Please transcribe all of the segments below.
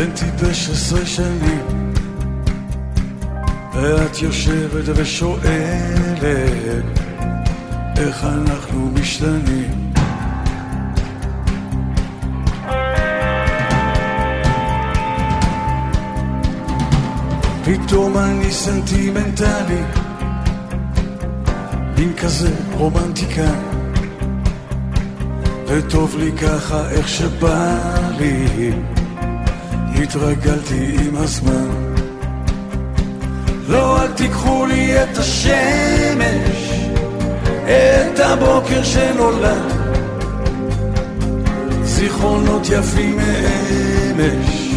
בן טיפש עשרה שנים, ואת יושבת ושואלת איך אנחנו משתנים. פתאום אני סנטימנטלי, מין כזה רומנטיקה. וטוב לי ככה איך שבא לי, התרגלתי עם הזמן. לא, אל תיקחו לי את השמש, את הבוקר שנולד. זיכרונות יפים מאמש,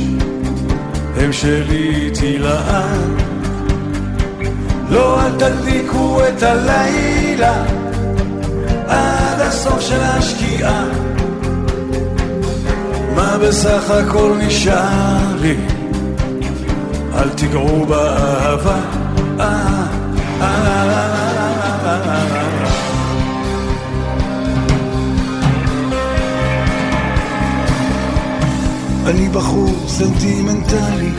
הם שלי איתי לעד. לא, אל תדליקו את הלילה. עד הסוף של השקיעה מה בסך הכל נשאר לי? אל תיגעו באהבה. אני בחור סנטימנטלי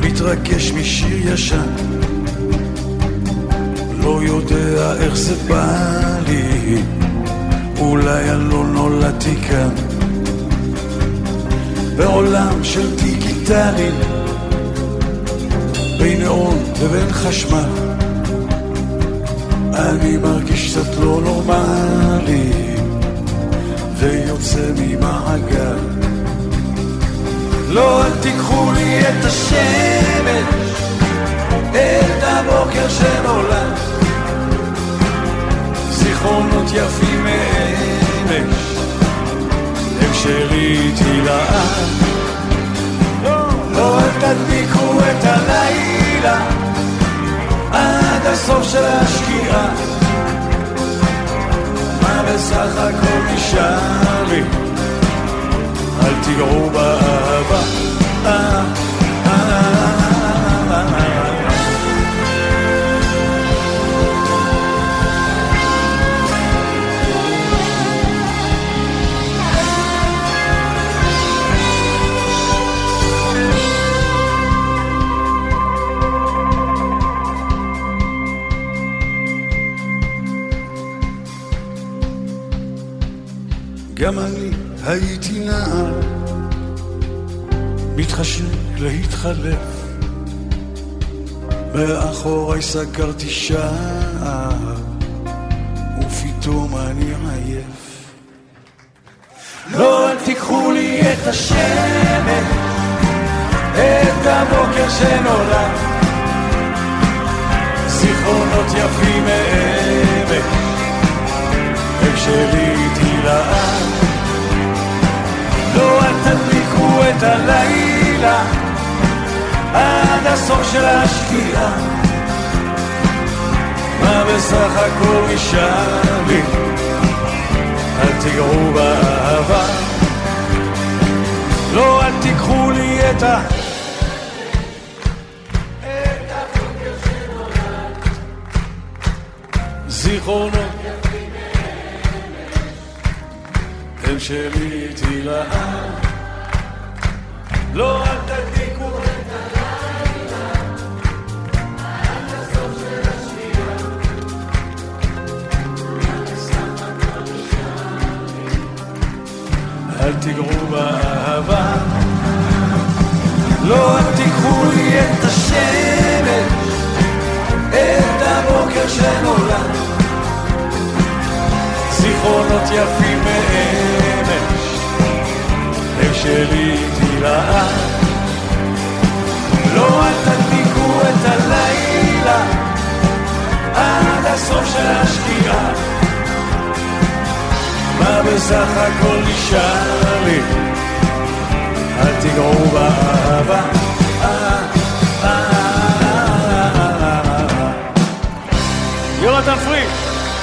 מתרגש משיר ישן. לא יודע איך זה בא לי, אולי אני לא נולדתי כאן. בעולם של דיגיטלי, בין נאון לבין חשמל, אני מרגיש קצת לא נורמלי, ויוצא ממעגל. לא, אל תיקחו לי את השמש, את הבוקר שנולד. זיכרונות יפים מאמש, הם שלי איתי לעד. לא, אל תדליקו את הלילה עד הסוף של השקיעה. מה בסך הכל נשאר לי? אל תיגעו באהבה. מתחשק להתחלף, מאחורי סגרתי שער, ופתאום אני עייף. לא, אל תיקחו לי את השמש, את הבוקר שנולד, זיכרונות יפים מאמת, הם שלי עד הסוף של השקיעה. מה בסך הכל נשאר לי? אל תיגעו באהבה. לא, אל תיקחו לי את ה... זיכרונות הם שלי איתי לעד. לא, אל תדליקו אל תיגעו באהבה. לא, אל תיקחו לי את השמש, את הבוקר שנולד. זיכרונות יפים מאמש, הם שלי לעד. לא, אל תדליקו את הלילה עד הסוף של השקיעה. מה בסך הכל נשאר לי? אהבה. יונתן פריד.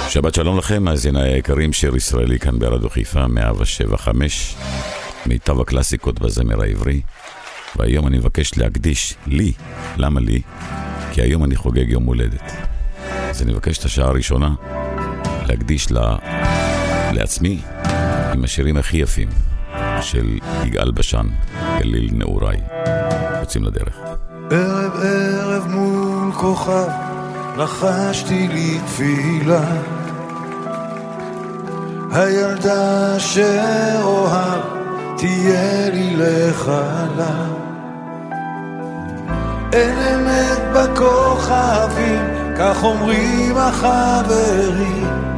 שבת שלום לכם, מאזיניי היקרים, שיר ישראלי כאן ברדיו חיפה, 175, מיטב הקלאסיקות בזמר העברי. והיום אני מבקש להקדיש לי, למה לי? כי היום אני חוגג יום הולדת. אז אני מבקש את השעה הראשונה להקדיש לה, לעצמי עם השירים הכי יפים של יגאל בשן, גליל נעוריי. יוצאים לדרך. ערב ערב מול כוכב לחשתי לי תפילה הילדה שאוהב תהיה לי לחלה אין אמת בכוכבים, כך אומרים החברים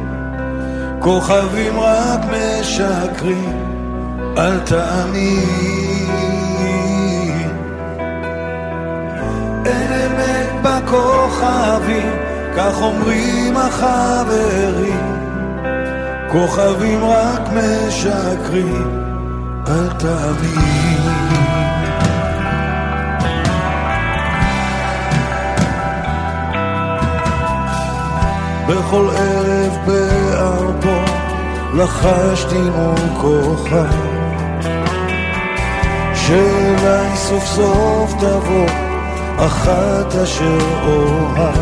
כוכבים רק משקרים, אל תאמין אין אמת בכוכבים, כך אומרים החברים. כוכבים רק משקרים, אל תאמין. בכל ערב בארבו לחשתי מול כוכב שאולי סוף סוף תבוא אחת אשר אוהב.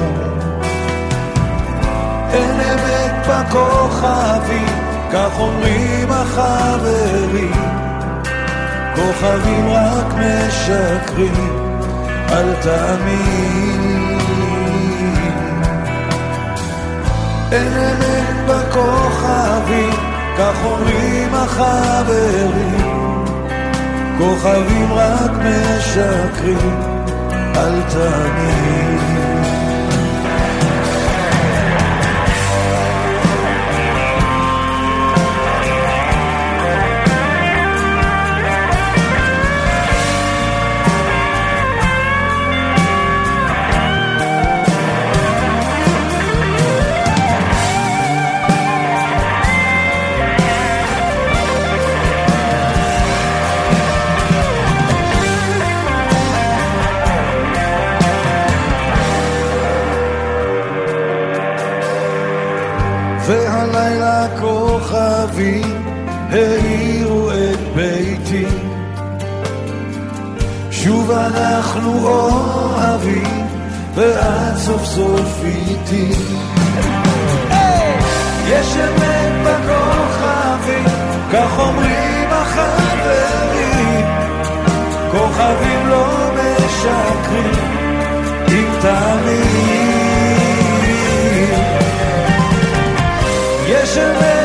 אין אמת בכוכבים, כך אומרים החברים. כוכבים רק משקרים, אל תאמין. אין אמת בכוכבים, כך אומרים החברים. כוכבים רק משקרים, אל תאמין. כוכבים האירו את ביתי. שוב אנחנו אוהבים ואת סוף סוף איתי. יש אמת בכוכבים, כך אומרים החברים. כוכבים לא משקרים אם תמיד. יש אמת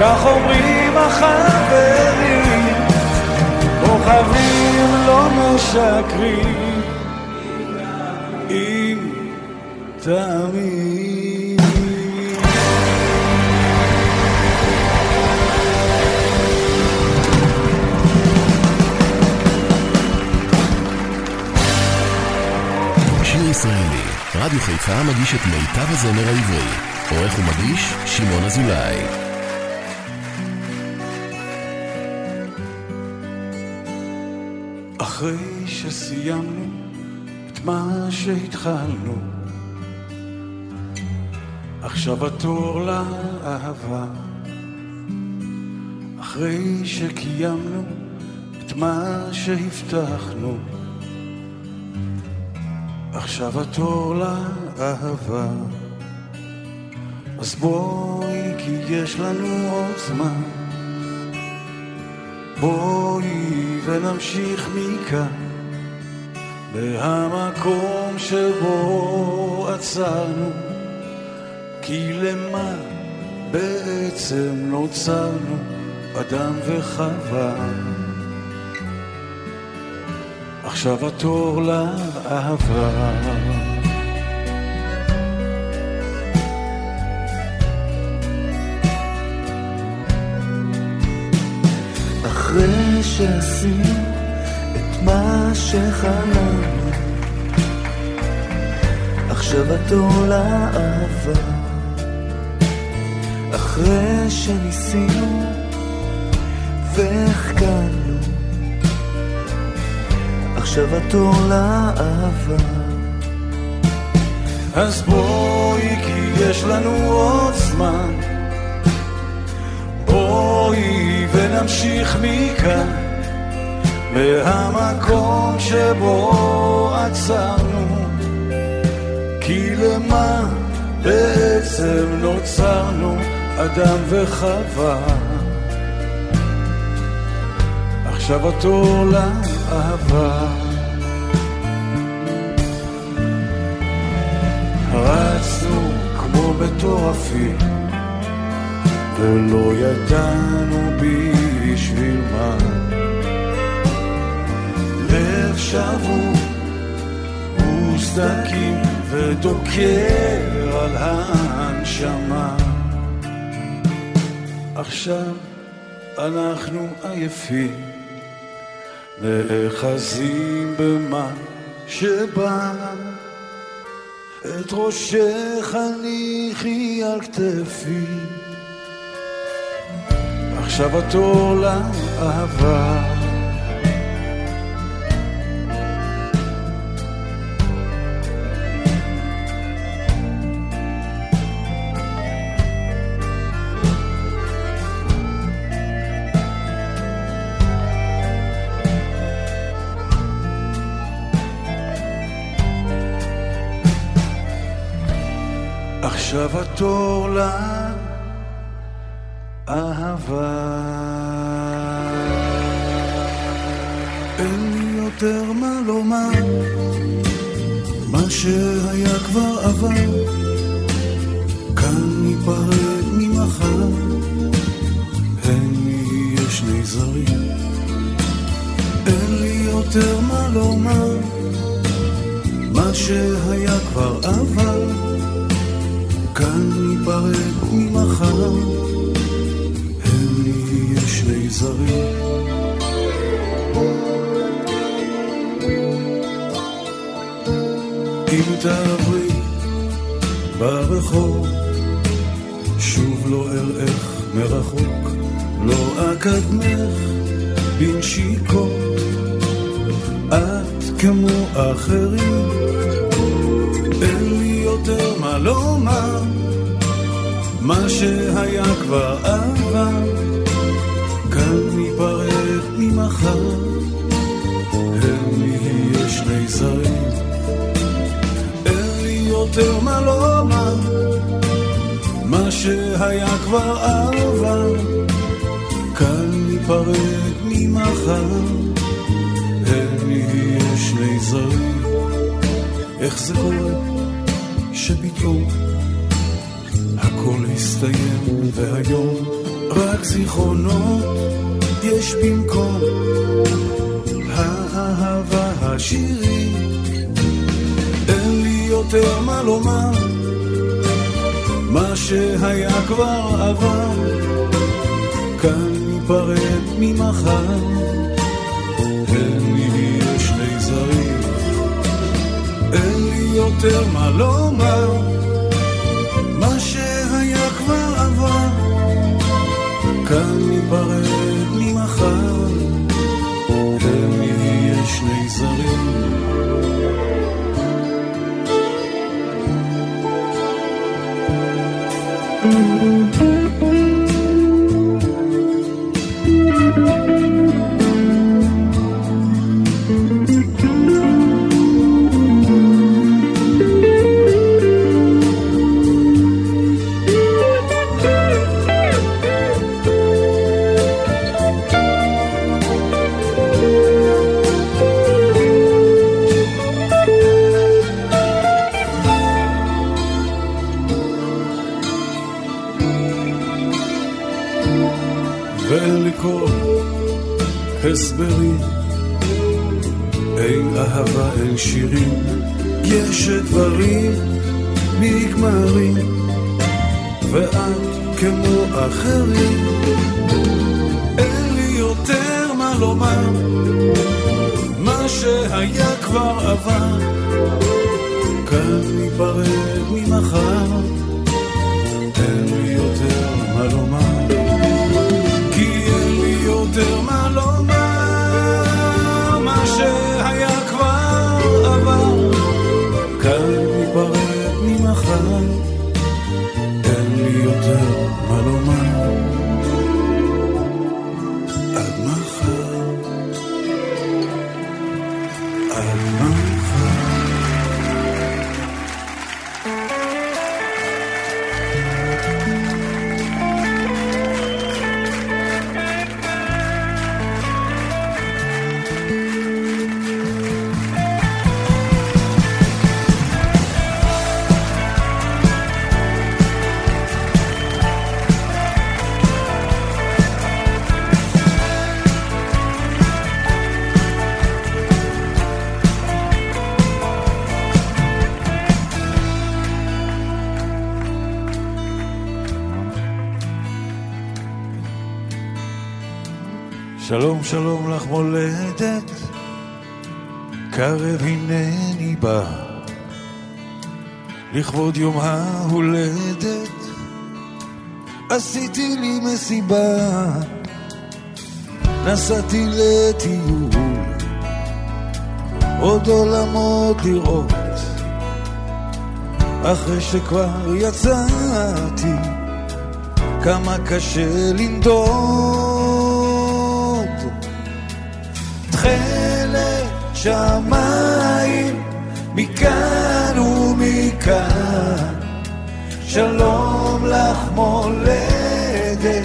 כך אומרים החברים. כוכבים לא משקרים, אם. שיר ישראלי, רדיו חיפה מגיש את מיטב הזמר העברי. עורך ומגיש, שמעון אזולאי. אחרי שסיימנו את מה שהתחלנו, עכשיו התור לאהבה. אחרי שקיימנו את מה שהבטחנו, עכשיו התור לאהבה. אז בואי, כי יש לנו עוד זמן. בואי ונמשיך מכאן, מהמקום שבו עצרנו, כי למה בעצם נוצרנו, אדם וחווה. עכשיו התור לאהבה. אחרי שעשינו את מה שחלמנו, עכשיו התור לאהבה. אחרי שניסינו והחכמנו, עכשיו התור לאהבה. אז בואי כי יש לנו עוד זמן. בואי ונמשיך מכאן, מהמקום שבו עצרנו. כי למה בעצם נוצרנו אדם וחווה? עכשיו התור לאהבה. רצנו כמו מטורפים, ולא ידענו בשביל מה. לב שבור וסדקים ודוקר על הנשמה. עכשיו אנחנו עייפים, נאחזים במה שבא. את ראשך הניחי על כתפי, עכשיו התור לאהבה. עכשיו התור לאהבה. שהיה כבר עבר, כאן ניפרד ממחר, הם נהיה שני זרים. אין לי יותר מה לומר, מה שהיה כבר עבר. כאן ניפרד ממחר, הם נהיה שני זרים. תעברי ברחוב, שוב לא אראך מרחוק, לא אקדמך בנשיקות, את כמו אחרים. אין לי יותר מה לומר, מה שהיה כבר עבר, כאן ניפרד ממחר, יותר מה לומר, מה שהיה כבר עבר, כאן ניפרד ממחר, הם נהיה שני זרים. איך זה קורה שפתאום הכל הסתיים והיום רק זיכרונות יש במקום האהבה לי יותר מה לומר. מה שהיה כבר עבר כאן ניפרד ממחר. יותר מה לומר, מה שהיה כבר עבר, כאן ניפרד ממחר, הם נהיה שני זרים. הסברים, אין אהבה, אין שירים, יש דברים נגמרים, ואת כמו אחרים, אין לי יותר מה לומר, מה שהיה כבר עבר, כאן ניפרד ממחר, לכבוד יום ההולדת, עשיתי לי מסיבה, נסעתי לטיול, עוד עולמות לראות, אחרי שכבר יצאתי, כמה קשה לנדוד. תכלת שמיים מכאן שלום לך מולדת,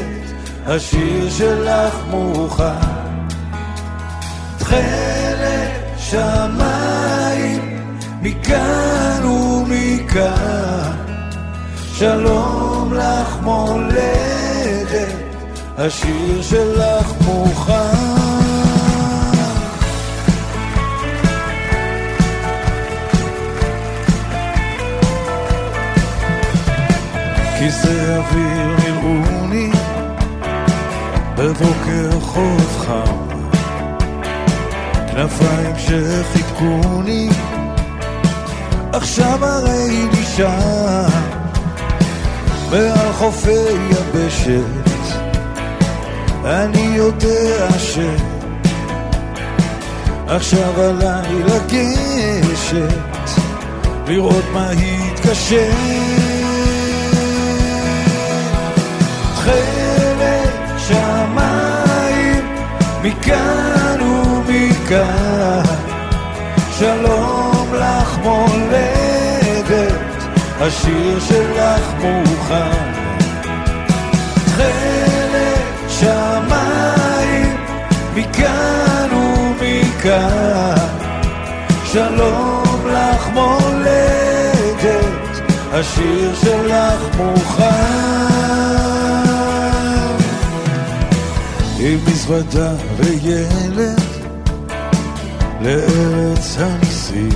השיר שלך מוכן. תכלת שמיים מכאן ומכאן, שלום לך מולדת, השיר שלך מוכן. כיסא אוויר מילאוני בבוקר חוף חם. כנפיים שחיבקוני עכשיו הרי שם מעל חופי יבשת אני יודע ש... עכשיו עליי לגשת לראות מה התקשר תכלת שמיים מכאן ומכאן. שלום לך מולדת השיר שלך מוכן. תכלת שמיים מכאן ומכאן. שלום לך מולדת השיר שלך מוכן עם מזוודה וילד לארץ הניסים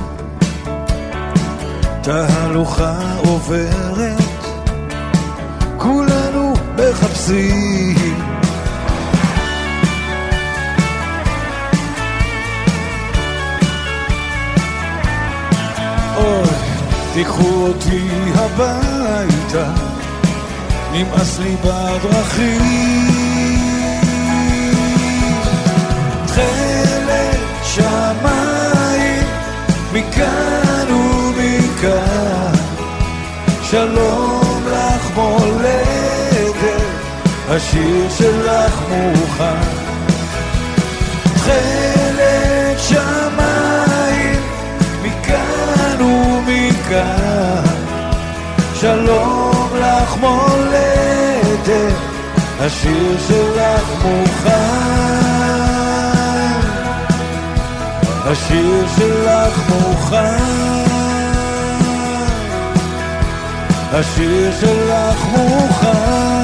תהלוכה עוברת כולנו מחפשים אוי, תיקחו אותי הביתה, נמאס לי בדרכים. מכאן ומכאן, שלום לך מולדת, השיר שלך מוכן. תכלת שמיים מכאן ומכאן, שלום לך מולדת, השיר שלך מוכן. השיר שלך מוכן. השיר שלך מוכן.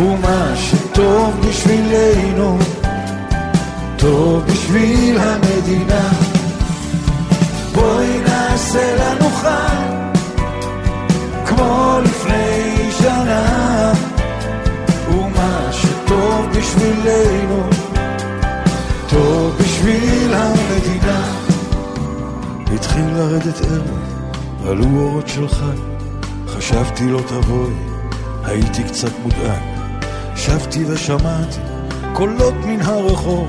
ומה שטוב בשבילנו טוב בשביל המדינה. בואי נעשה לנו חג כמו לפני שנה. ומה שטוב בשבילנו טוב בשביל המדינה. התחיל לרדת ערב, עלו אורות של חג, חשבתי לא תבואי, הייתי קצת מודאג. שבתי ושמעתי קולות מן הרחוב,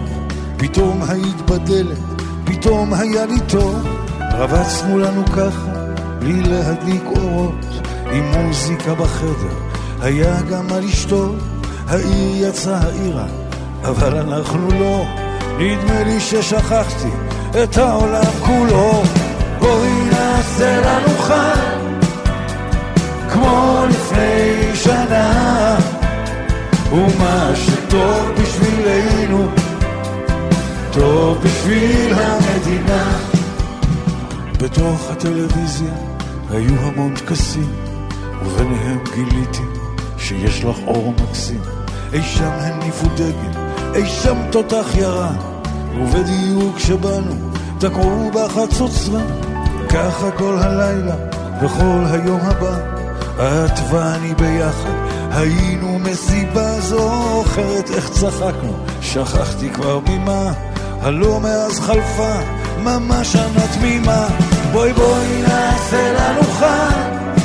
פתאום היית בדלת, פתאום היה לי טוב. רבצנו לנו ככה, בלי להדליק אורות, עם מוזיקה בחדר, היה גם מה לשתות. העיר יצאה העירה, אבל אנחנו לא, נדמה לי ששכחתי את העולם כולו. בואי נעשה לנו חג, כמו לפני שנה, ומה שטוב בשבילנו, טוב בשביל המדינה. בתוך הטלוויזיה היו המון טקסים, וביניהם גיליתי שיש לך אור מקסים. אי שם הניפו דגל, אי שם תותח ירה, ובדיוק כשבאנו תקעו בחצוצרה. ככה כל הלילה וכל היום הבא, את ואני ביחד היינו מסיבה זוכרת איך צחקנו, שכחתי כבר ממה, הלא מאז חלפה ממש שנה תמימה. בואי בואי נעשה לנו חג,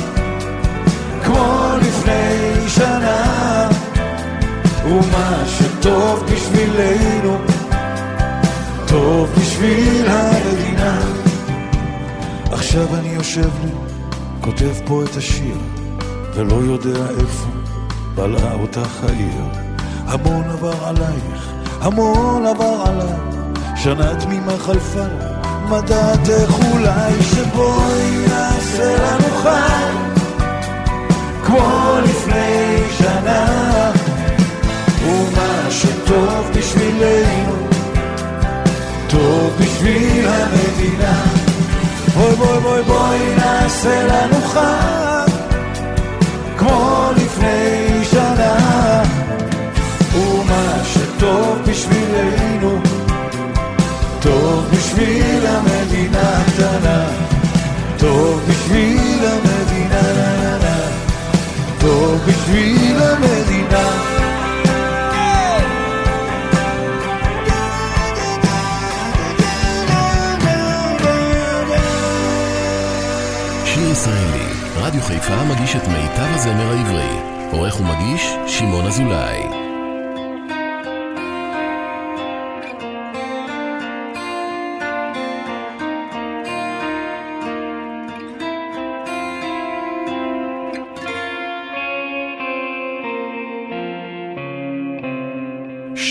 כמו לפני שנה, ומה שטוב בשבילנו, טוב בשביל המדינה. עכשיו אני יושב לי, כותב פה את השיר, ולא יודע איפה בלעה אותך העיר. המון עבר עלייך, המון עבר עליי, שנה תמימה חלפה, מדעתך אולי שבואי נעשה לנו חג, כמו לפני שנה, ומה שטוב בשבילנו, טוב בשביל המדינה. בואי בואי בואי בואי נעשה לנו חג כמו לפני בשבילנו טוב בשביל המדינה הקטנה טוב בשביל המדינה טוב בשביל המדינה ישראלי, רדיו חיפה מגיש את מיטב הזמר העברי. עורך ומגיש, שמעון אזולאי.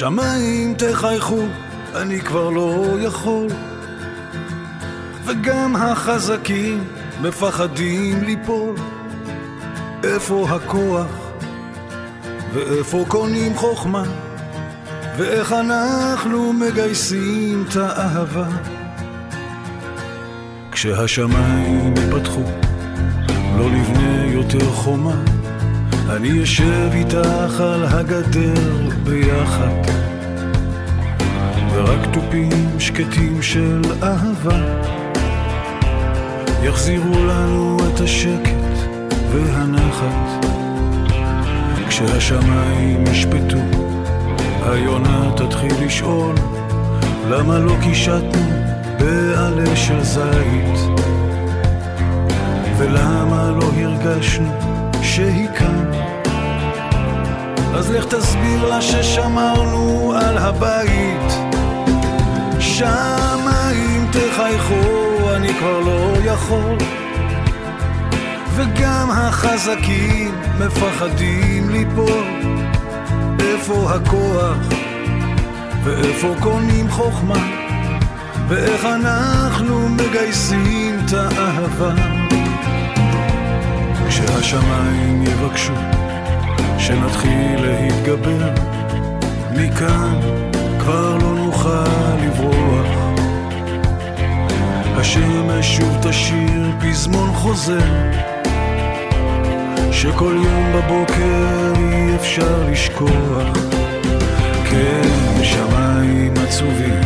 שמיים תחייכו, אני כבר לא יכול, וגם החזקים מפחדים ליפול. איפה הכוח ואיפה קונים חוכמה ואיך אנחנו מגייסים את האהבה? כשהשמיים ייפתחו לא נבנה יותר חומה אני אשב איתך על הגדר ביחד ורק תופים שקטים של אהבה יחזירו לנו את השקט והנחת. כשהשמיים ישפטו, היונה תתחיל לשאול, למה לא קישטנו בעלה של זית? ולמה לא הרגשנו שהיא כאן? אז לך תסביר לה ששמרנו על הבית. שמיים תחייכו אני כבר לא יכול. וגם החזקים מפחדים ליפול. איפה הכוח? ואיפה קונים חוכמה? ואיך אנחנו מגייסים את האהבה כשהשמיים יבקשו שנתחיל להתגבר. מכאן כבר לא נוכל לברוח. השמש שוב תשיר פזמון חוזר שכל יום בבוקר אי אפשר לשכוח. כן, שמיים עצובים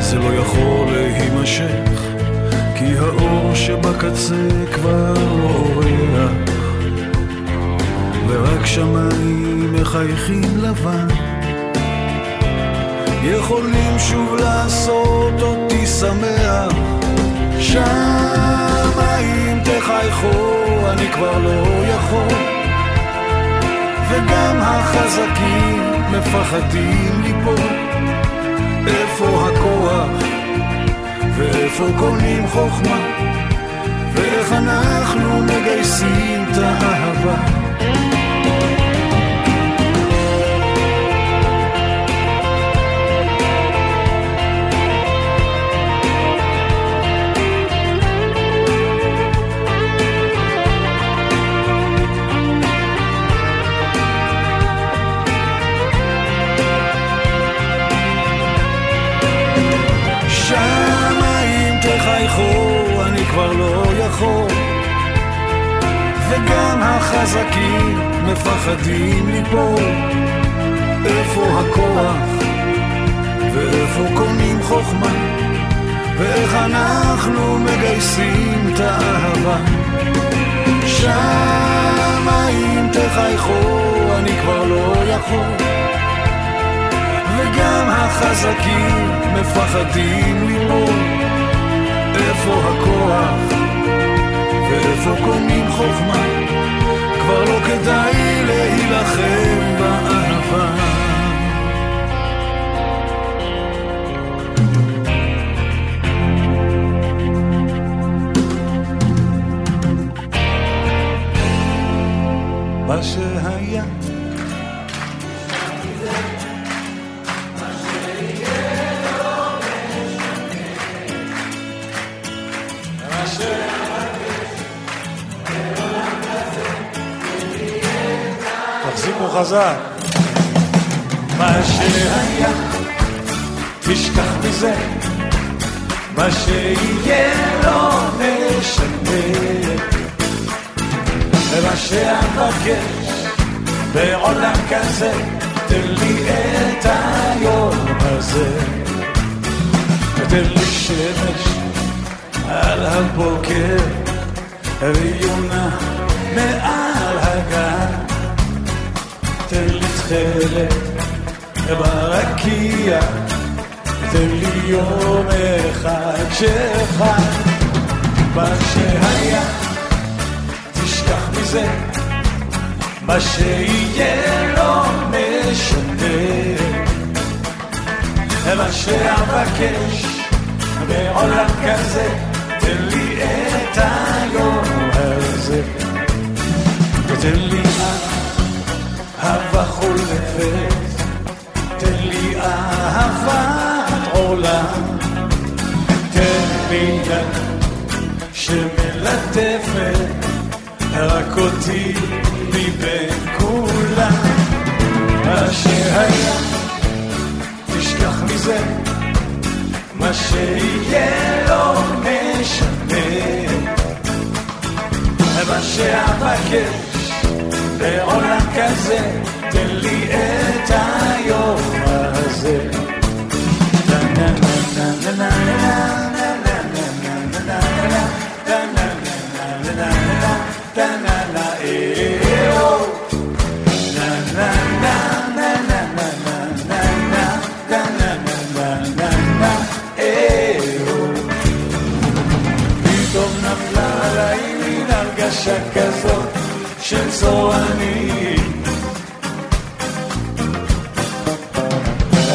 זה לא יכול להימשך כי האור שבקצה כבר לא אורח ורק שמיים מחייכים לבן יכולים שוב לעשות אותי שמח שמיים תחייכו, אני כבר לא יכול. וגם החזקים מפחדים ליפול. איפה הכוח ואיפה קונים חוכמה, ואיך אנחנו מגייסים את האהבה. יכול וגם החזקים מפחדים ליפול. איפה הכוח? ואיפה קונים חוכמה? ואיך אנחנו מגייסים את האהבה? שמה אם תחייכו אני כבר לא יכול. וגם החזקים מפחדים ליפול. איפה הכוח ואיפה קונים חוכמה? כבר לא כדאי להילחם באהבה. מה שהיה חזק. מה שהיה, תשכח מזה, מה שיהיה לא משנה. ומה שאבקש בעולם כזה, תן לי את היום הזה. תן לי שמש על הבוקר, ויונה מעל הגן. תן לי תכלת ברקיע, תן לי יום אחד שחי, מה שהיה, תשכח מזה, מה שיהיה לא משנה, מה שאבקש בעולם כזה, תן לי את היום הזה, ותן לי רק אותי מבין כולם. מה שהיה, תשכח מזה, מה שיהיה לא משנה. מה שאבקש בעולם כזה, תן לי את היום הזה. פתאום הרגשה כזאת של צורנים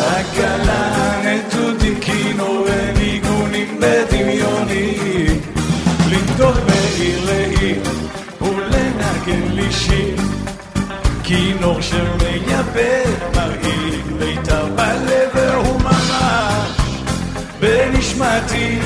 עגלה נטודי קינו וניגונים בדמיונים. לנדוד מעיר לעיר ולנגן לי שיר. כינור שמייבא מרעיל מיתר בלב והוא ממש בנשמתי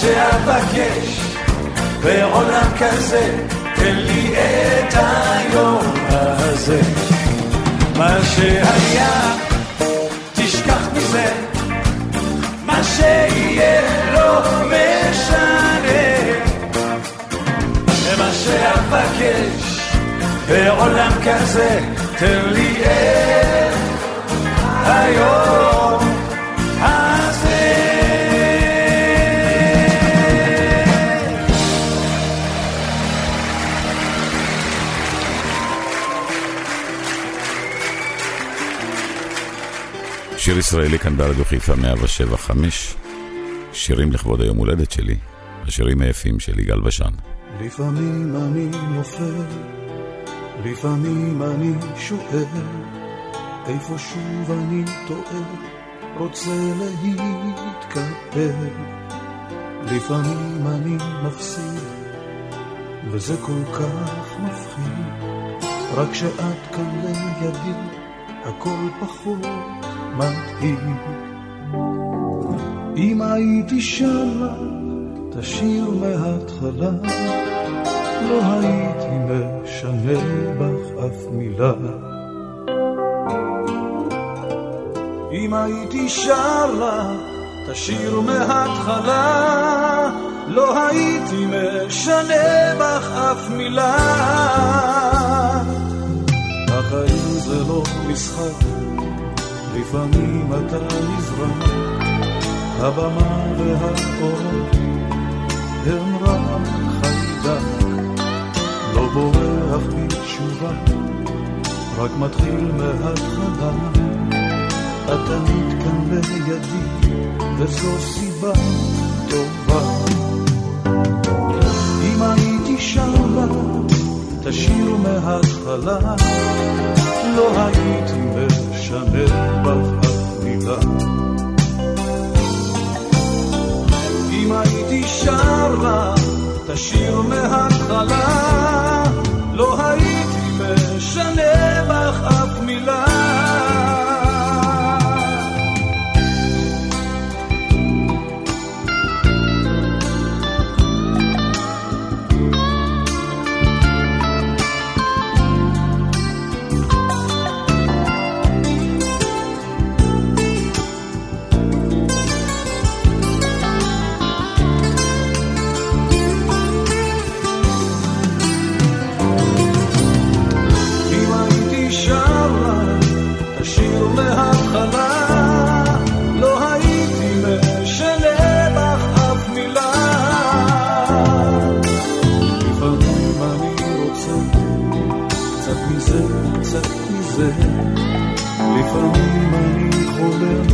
שאבקש בעולם כזה, תן לי את היום הזה. מה שהיה, תשכח מזה, מה שיהיה לא משנה. מה שאבקש בעולם כזה, תן לי את היום שיר ישראלי כאן ברדיו חיפה 175. שירים לכבוד היום הולדת שלי, השירים היפים של יגאל בשן. לפעמים אני נופל, לפעמים אני שואל, איפה שוב אני טועה, רוצה להתקפל. לפעמים אני מפסיד, וזה כל כך מפחיד, רק כשאת כאן לידי, הכל פחות מדאיג. אם הייתי שמה את השיר מההתחלה, לא הייתי משנה בך אף מילה. אם הייתי שר לה את השיר מההתחלה, לא הייתי משנה בך אף מילה. החיים זה לא משחק, לפעמים אתה נזרק, הבמה והאור הם רק חיידק, לא בורח בתשובה, רק מתחיל מההתחלה. את תמיד כאן לידי, וזו סיבה טובה. אם הייתי שמה את השיר מההתחלה, לא הייתי משנה בך מילה. אם הייתי שר לה את השיר מההתחלה, לא הייתי מזה. לפעמים אני חולם,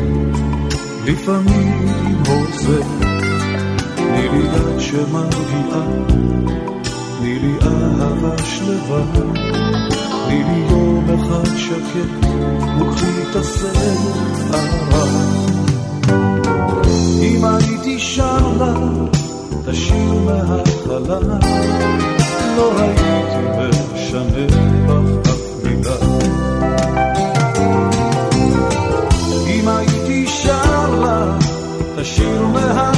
לפעמים עוזר. תני לי יד שמרגיעה, תני לי אהבה שלווה. תני לי יום אחד שקט, וקחי את השערה. אם הייתי שר לה את השיר מההתחלה, לא הייתי משנה בך אף מילה. את השיר מההתחלה,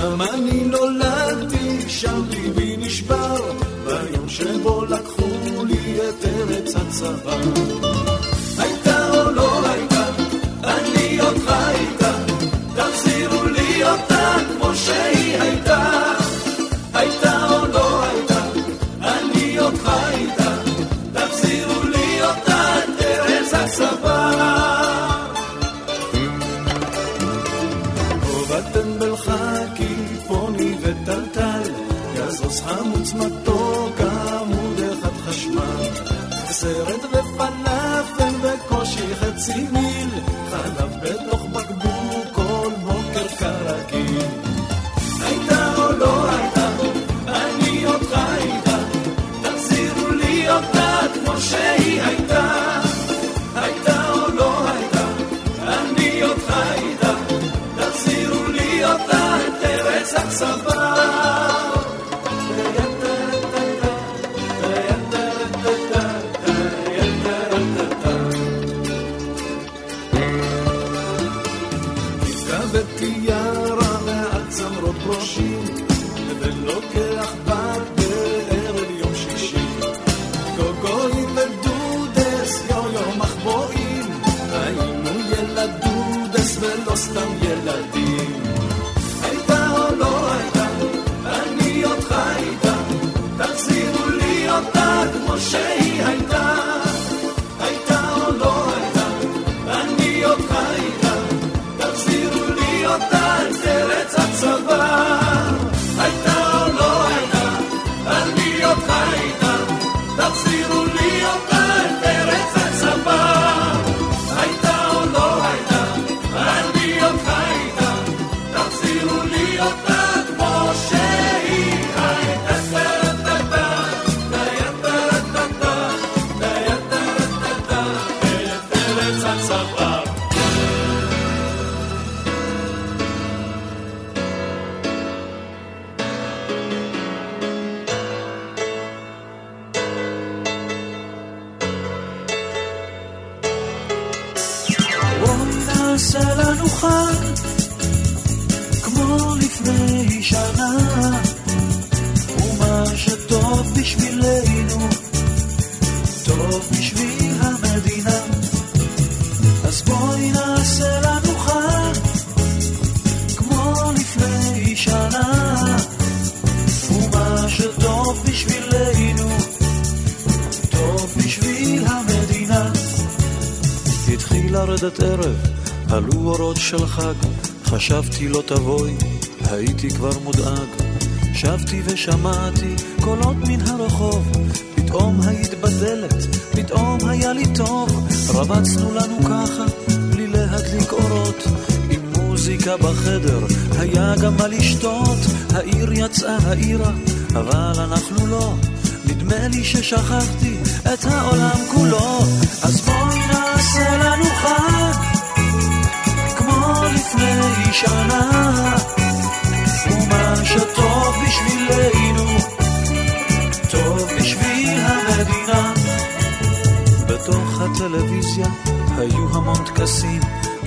שם אני נולדתי, שם ליבי נשבר, ביום שבו לקחו לי את ארץ הצבא. את של חג, חשבתי לא תבואי, הייתי כבר מודאג. שבתי ושמעתי קולות מן הרחוב, פתאום היית בדלת, פתאום היה לי טוב. רבצנו לנו ככה, בלי להדליק אורות, עם מוזיקה בחדר, היה גם מה לשתות. העיר יצאה העירה, אבל אנחנו לא. נדמה לי ששכחתי את העולם כולו, אז בואי נעשה לנו חג. לפני שנה, ומה שטוב בשבילנו, טוב בשביל המדינה. בתוך הטלוויזיה היו המון טקסים,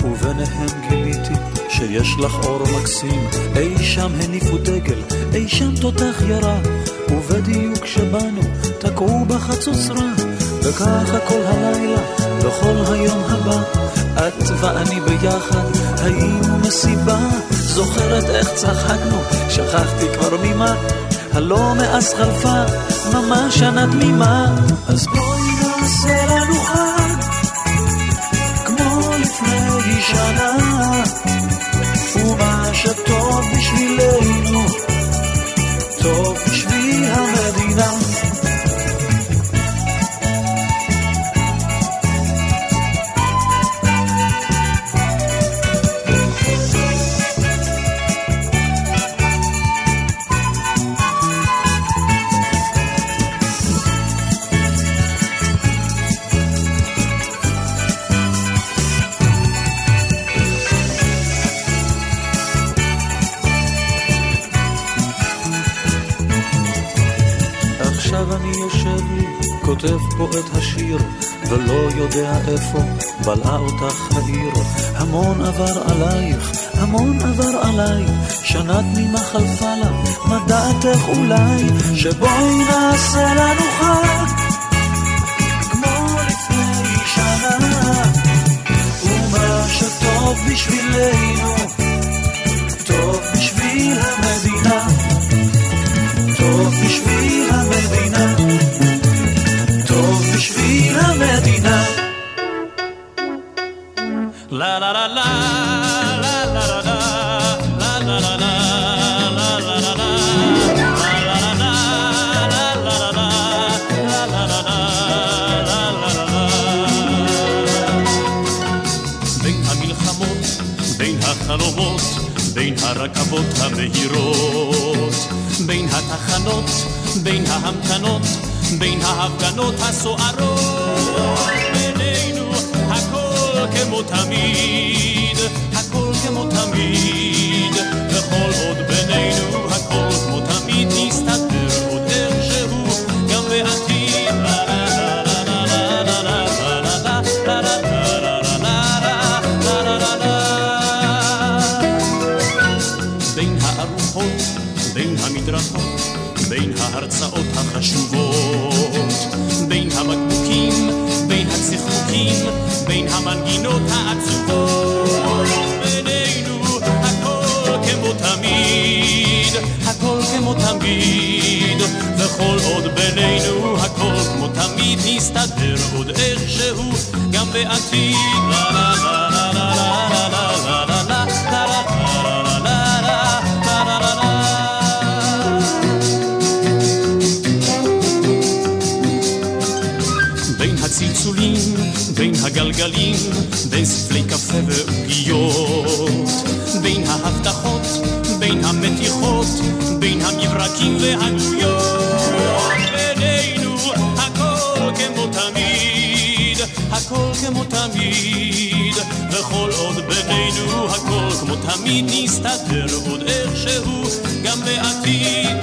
וביניהם גיליתי שיש לך אור מקסים. אי שם הניפו דגל, אי שם תותח ירה, ובדיוק כשבאנו תקעו בחצוצרה, וככה כל הלילה וכל היום הבא. את ואני ביחד היינו מסיבה זוכרת איך צחקנו, שכחתי כבר ממה הלא מאז חלפה ממש שנה תמימה אז בואי נעשה לנו חג כמו לפני שנה. ומה שטוב בשבילנו טוב בשביל המדינה כותב פה את השיר, ולא יודע איפה בלעה אותך העיר. המון עבר עלייך, המון עבר עליי, שנה תמימה חלפה לה, מה דעתך אולי, שבואי נעשה לנו חג, בשבילנו, תמיד נסתדר עוד איכשהו גם בעתיד. בין הגלגלים, בין ספלי קפה ועוגיות, בין ההבטחות, בין המתיחות, בין המברקים והגלויות. הכל כמו תמיד, וכל עוד בינינו הכל כמו תמיד נסתדר עוד איכשהו גם בעתיד.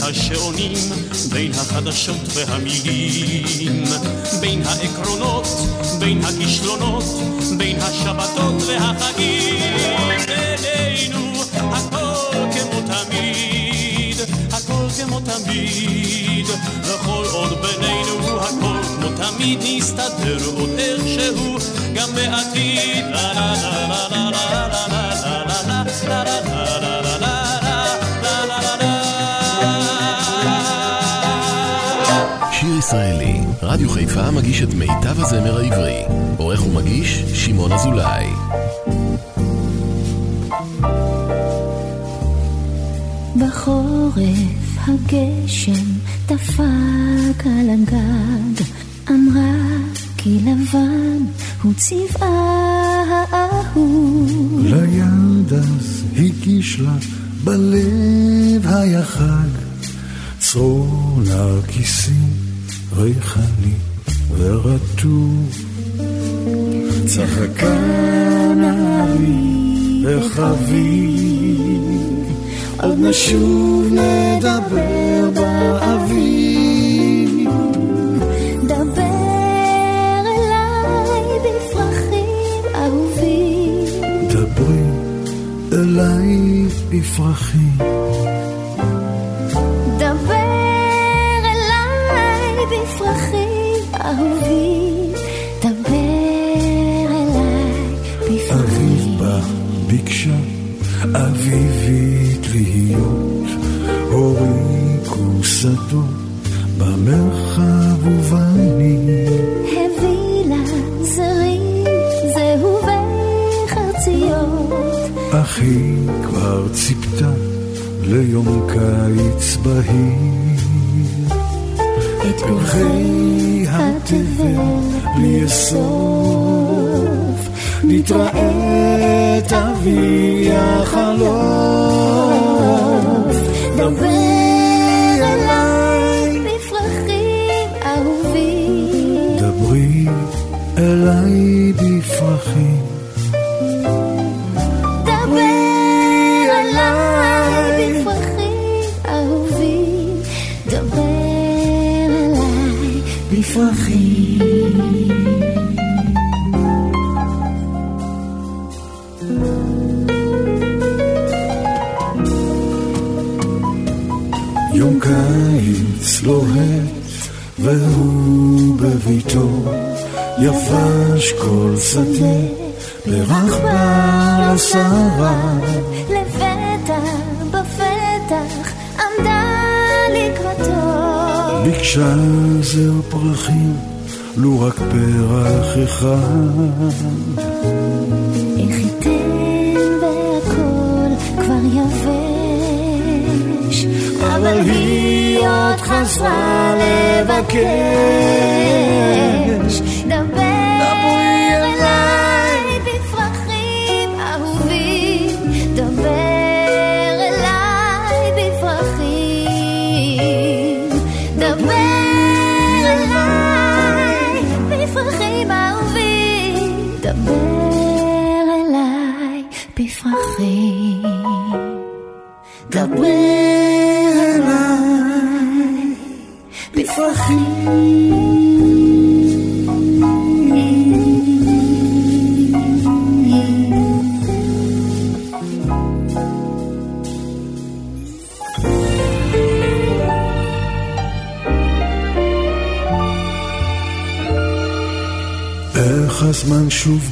לה השעונים, בין החדשות והמילים, בין העקרונות, בין הכישלונות, בין השבתות והחגים. תמיד, הכל כמו תמיד, וכל עוד בינינו הכל כמו תמיד נסתדר עוד איכשהו גם בעתיד. לה ישראלי, רדיו חיפה מגיש את מיטב הזמר העברי. עורך ומגיש, שמעון אזולאי. בחורף הגשם דפק על הגג, אמרה כי לבן הוא צבעה האהוב. ליד אז הגיש לה בלב היה חג, צרור נרקיסים ריחני ורטוב. צחקה נערי וחביב, עוד נשוב נדבר באביב. דבר אליי בפרחים אהובים. דברי אליי בפרחים. בפרחים אהובים, דבר אליי בפרחים. אביב בא, ביקשה אביבית להיות הורים כוסתות במרחב ובנים. הבילה זרים, זהובי חרציות. אחי כבר ציפתה ליום קיץ בהיר. את פרחי התבל לאסור נתראה תביא החלוף. דבר אליי בפרחים אהובים. דברי אליי בפרחים. שדה ברח בעל השרה לפתע בפתח עמדה לקראתו ביקשה זר פרחים, לו רק פרח אחד. איך ייתן והכל כבר יבש, אבל היא עוד חזרה לבקש. שוב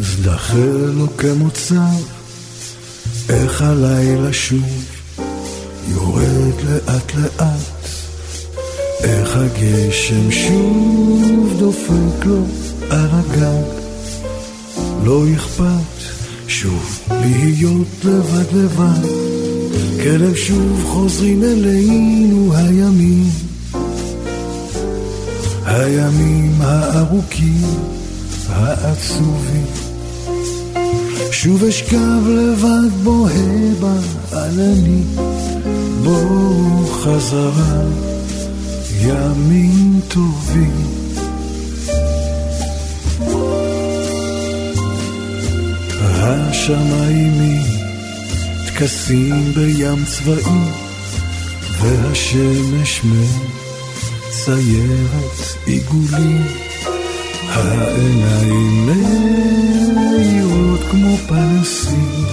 מזדחל לו כמוצר, איך הלילה שוב יורד לאט לאט, איך הגשם שוב דופק לו על הגג, לא אכפת שוב להיות לבד לבד, כלב שוב חוזרים אלינו הימים, הימים הארוכים, העצובים. שוב אשכב לבד בוהה בענני, בואו חזרה, ימים טובים. השמיים מתכסים בים צבעים, והשמש מציירת עיגולים. העיניים מאירות כמו פנסים,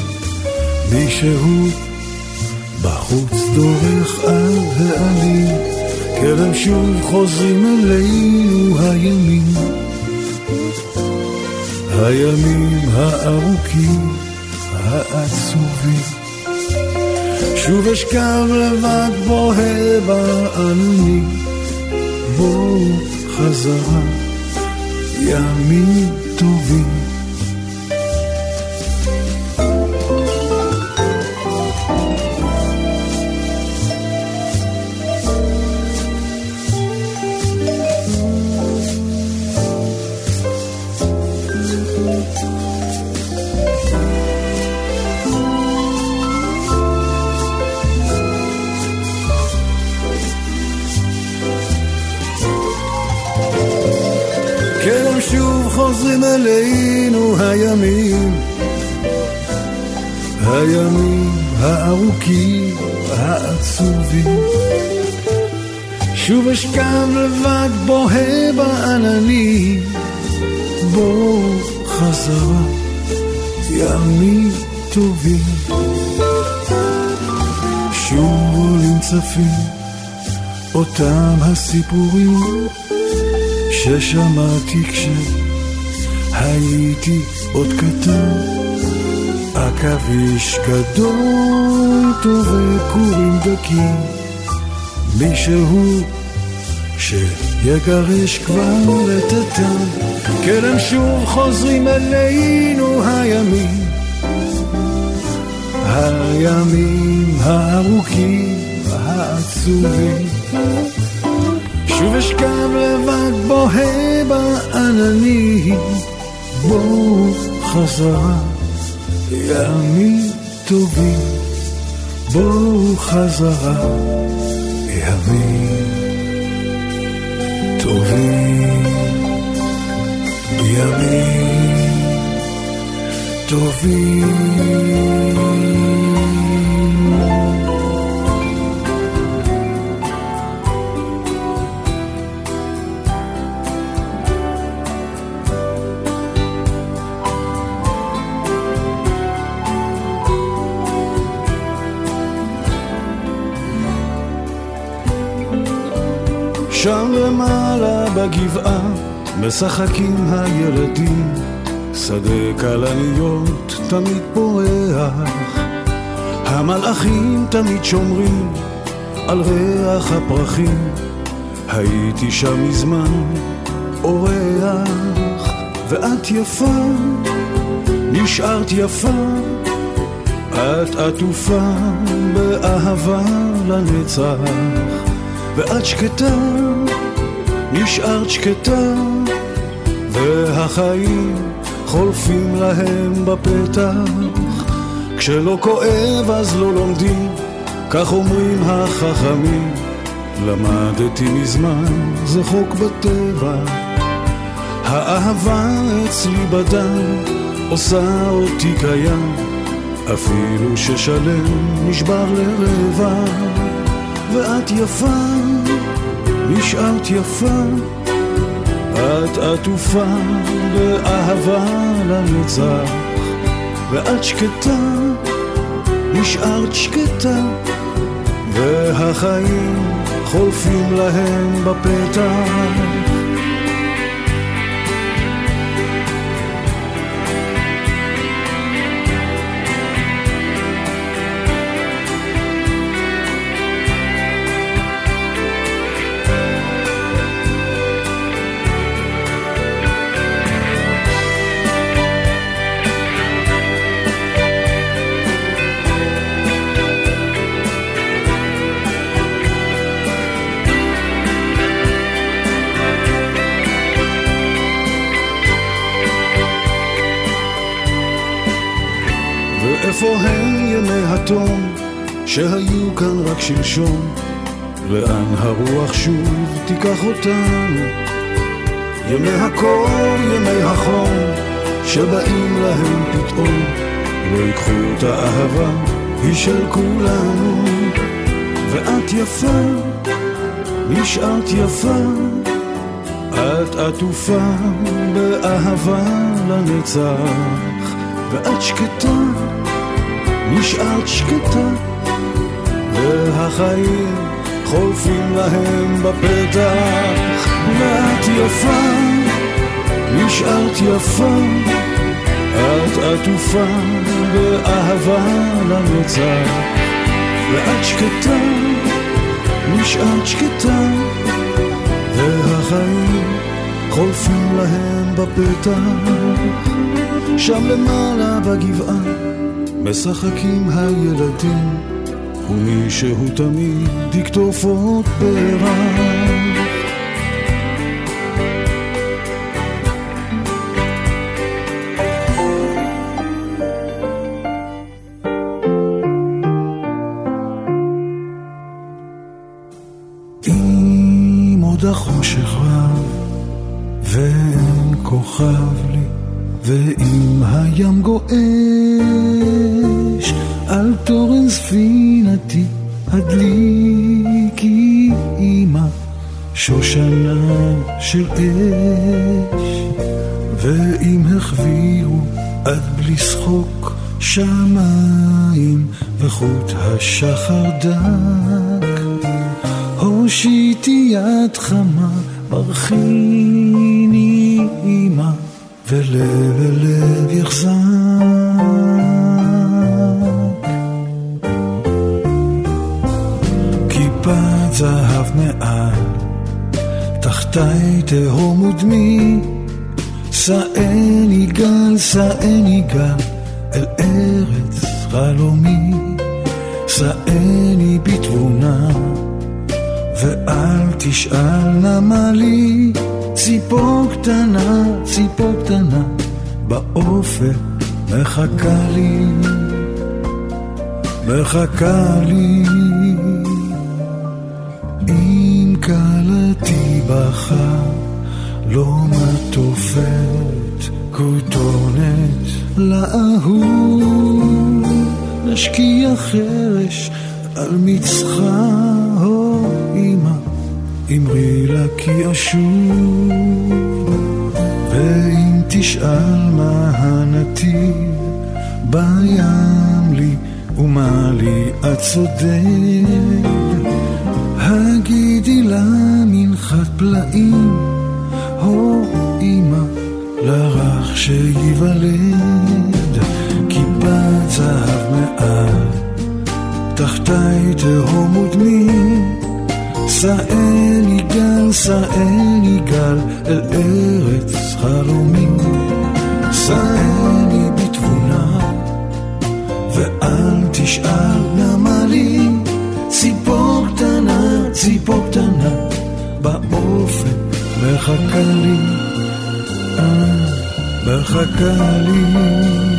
מישהו בחוץ דורך על העלים, כרם שוב חוזרים אלינו הימים. הימים הארוכים, העצובים. שוב אשכב לבד בוהה בעלמי, בואו חזרה, ימים טובים. העצובים. שוב אשכב לבד בוהה בעננים, בואו חזרה, ימים טובים. שוב עולים צפים, אותם הסיפורים ששמעתי כש... הייתי עוד קטן, עכביש גדול טובי כורים דקים, מישהו שיגרש כבר את הטעם, כן הם שוב חוזרים אלינו הימים, הימים הארוכים העצובים. שוב אשכב לבד בוהה בעננים. בואו חזרה, ימים טובים, בואו חזרה, ימים טובים, ימים טובים. שם למעלה בגבעה משחקים הילדים, שדה כלניות תמיד פורח, המלאכים תמיד שומרים על ריח הפרחים, הייתי שם מזמן אורח, ואת יפה, נשארת יפה, את עטופה באהבה לנצח. ואת שקטה, נשארת שקטה, והחיים חולפים להם בפתח. כשלא כואב אז לא לומדים, כך אומרים החכמים. למדתי מזמן, זה חוק בטבע. האהבה אצלי בדם, עושה אותי קיים, אפילו ששלם נשבר לרבע. ואת יפה, נשארת יפה, את עטופה באהבה לנצח, ואת שקטה, נשארת שקטה, והחיים חולפים להם בפתח. שהיו כאן רק שלשום? לאן הרוח שוב תיקח אותנו? ימי הקור, ימי החום, שבאים להם פתאום, לא ייקחו את האהבה, היא של כולנו. ואת יפה, נשארת יפה, את עטופה באהבה לנצח, ואת שקטה, נשארת שקטה, והחיים חולפים להם בפתח, ואת יפה, נשארת יפה, את עטופה באהבה לנצח, ואת שקטה, נשארת שקטה, והחיים חולפים להם בפתח, שם למעלה בגבעה משחקים הילדים ומישהו תמיד יקטוף עוד פרח. שחוק שמיים וחוט השחר דק. הושיטי יד חמה ברכיני אימא ולב אל יחזק. כיפת זהב מעל תחתי תהום ודמי. שאני גל, שאני גל ארץ חלומי שאני בתבונה ואל תשאל למה לי ציפור קטנה, ציפור קטנה באופק מחכה לי, מחכה לי. לאהוב, נשקיע חרש על מצחה, הו אמא. אמרי לה כי אשוב, ואם תשאל מה הנתיב, בים לי ומה לי את צודק. הגידי לה מנחת פלאים, הו אמא, לרך שייוולד, כיפת זהב מעל, תחתי תהום ודמי. שאני גל, שאני גל, אל ארץ חלומי. שאני בתבונה, ואל תשאל לי ציפור קטנה, ציפור קטנה, באופן מחכה לי, אה, מחכה לי.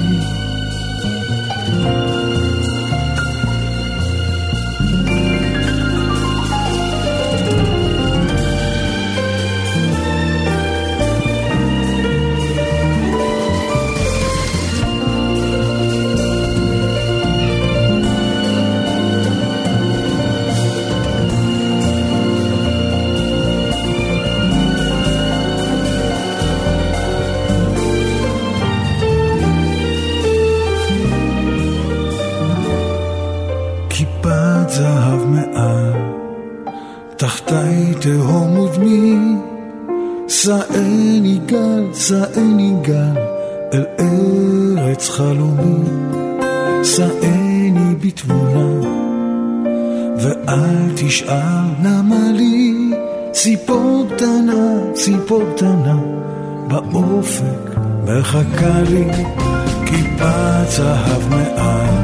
שאני גל, אל ארץ חלומי, שאני בתבונה, ואל תשאל למה לי ציפור קטנה, ציפור קטנה, באופק מחכה לי, כיפת זהב מעל.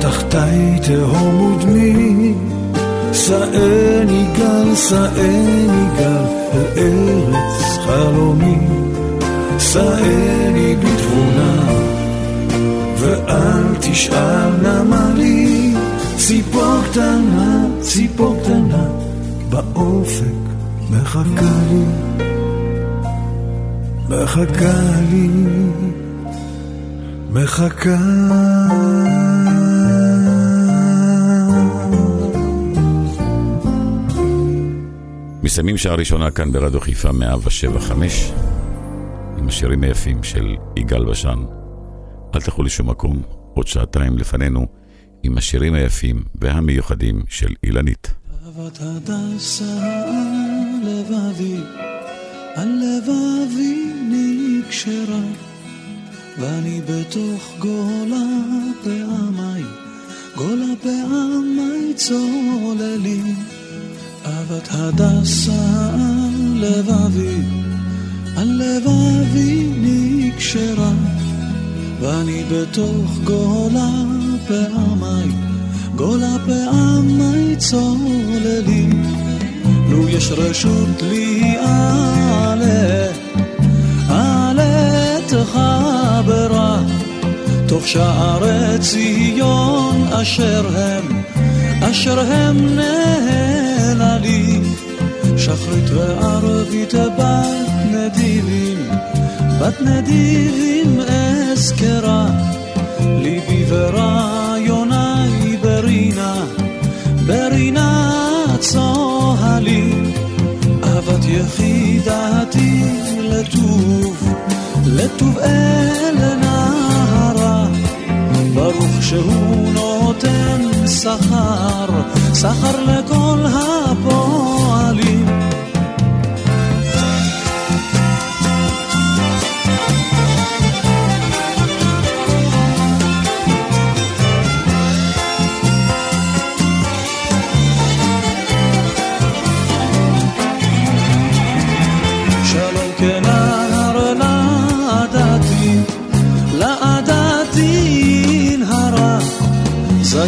תחתי תהום ודמי, שאני גל, שאני גל, אל ארץ חלומי, שאני בתבונה, ואל משאל נמלי, ציפור קטנה, ציפור קטנה, באופק מחכה לי, מחכה לי, מחכה. מסיימים שעה ראשונה כאן ברדיו חיפה 175 עם השירים היפים של יגאל בשן. אל תלכו לשום מקום, עוד שעתיים לפנינו עם השירים היפים והמיוחדים של אילנית. אהבת הדסה ואני בתוך גולה פעמי, גולה פעמי צוללים. אהבת הדסה לבבי, על לבבי נקשרה, ואני בתוך גולה פעמי, גולה פעמי צוללים. לו יש רשות לי אעלה, אעלה תחברה, תוך שערי ציון אשר הם, אשר הם נהללים. שחרית וערבית בת נדיבים, בת נדיבים אזכרה, ליבי ורעיוני ברינה, ברינה צוהלים, אהבת יחידתי לטוב, לטוב אל ברוך שהוא נותן שכר, שכר לכל הפועלים.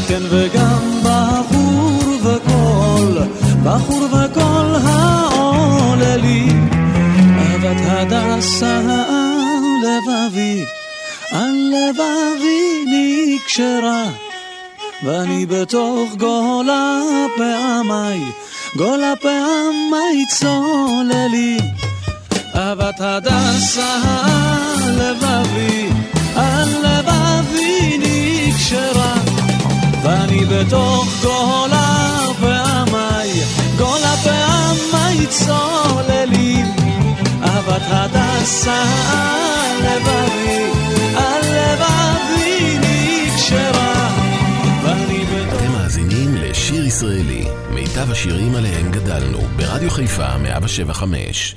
זקן וגם בחור וכל, בחור וכל העוללים, אהבת הדסה לבבי, על לבבי נקשרה, ואני בתוך גולה פעמי, גולה פעמי צוללים. אהבת הדסה לבבי, על לבבי נקשרה, ואני בתוך גולה פעמי, גולה פעמי צוללים. אהבת הדסה לבבי, על לבבי נקשרה. אתם מאזינים לשיר ישראלי, מיטב השירים עליהם גדלנו, ברדיו חיפה 175.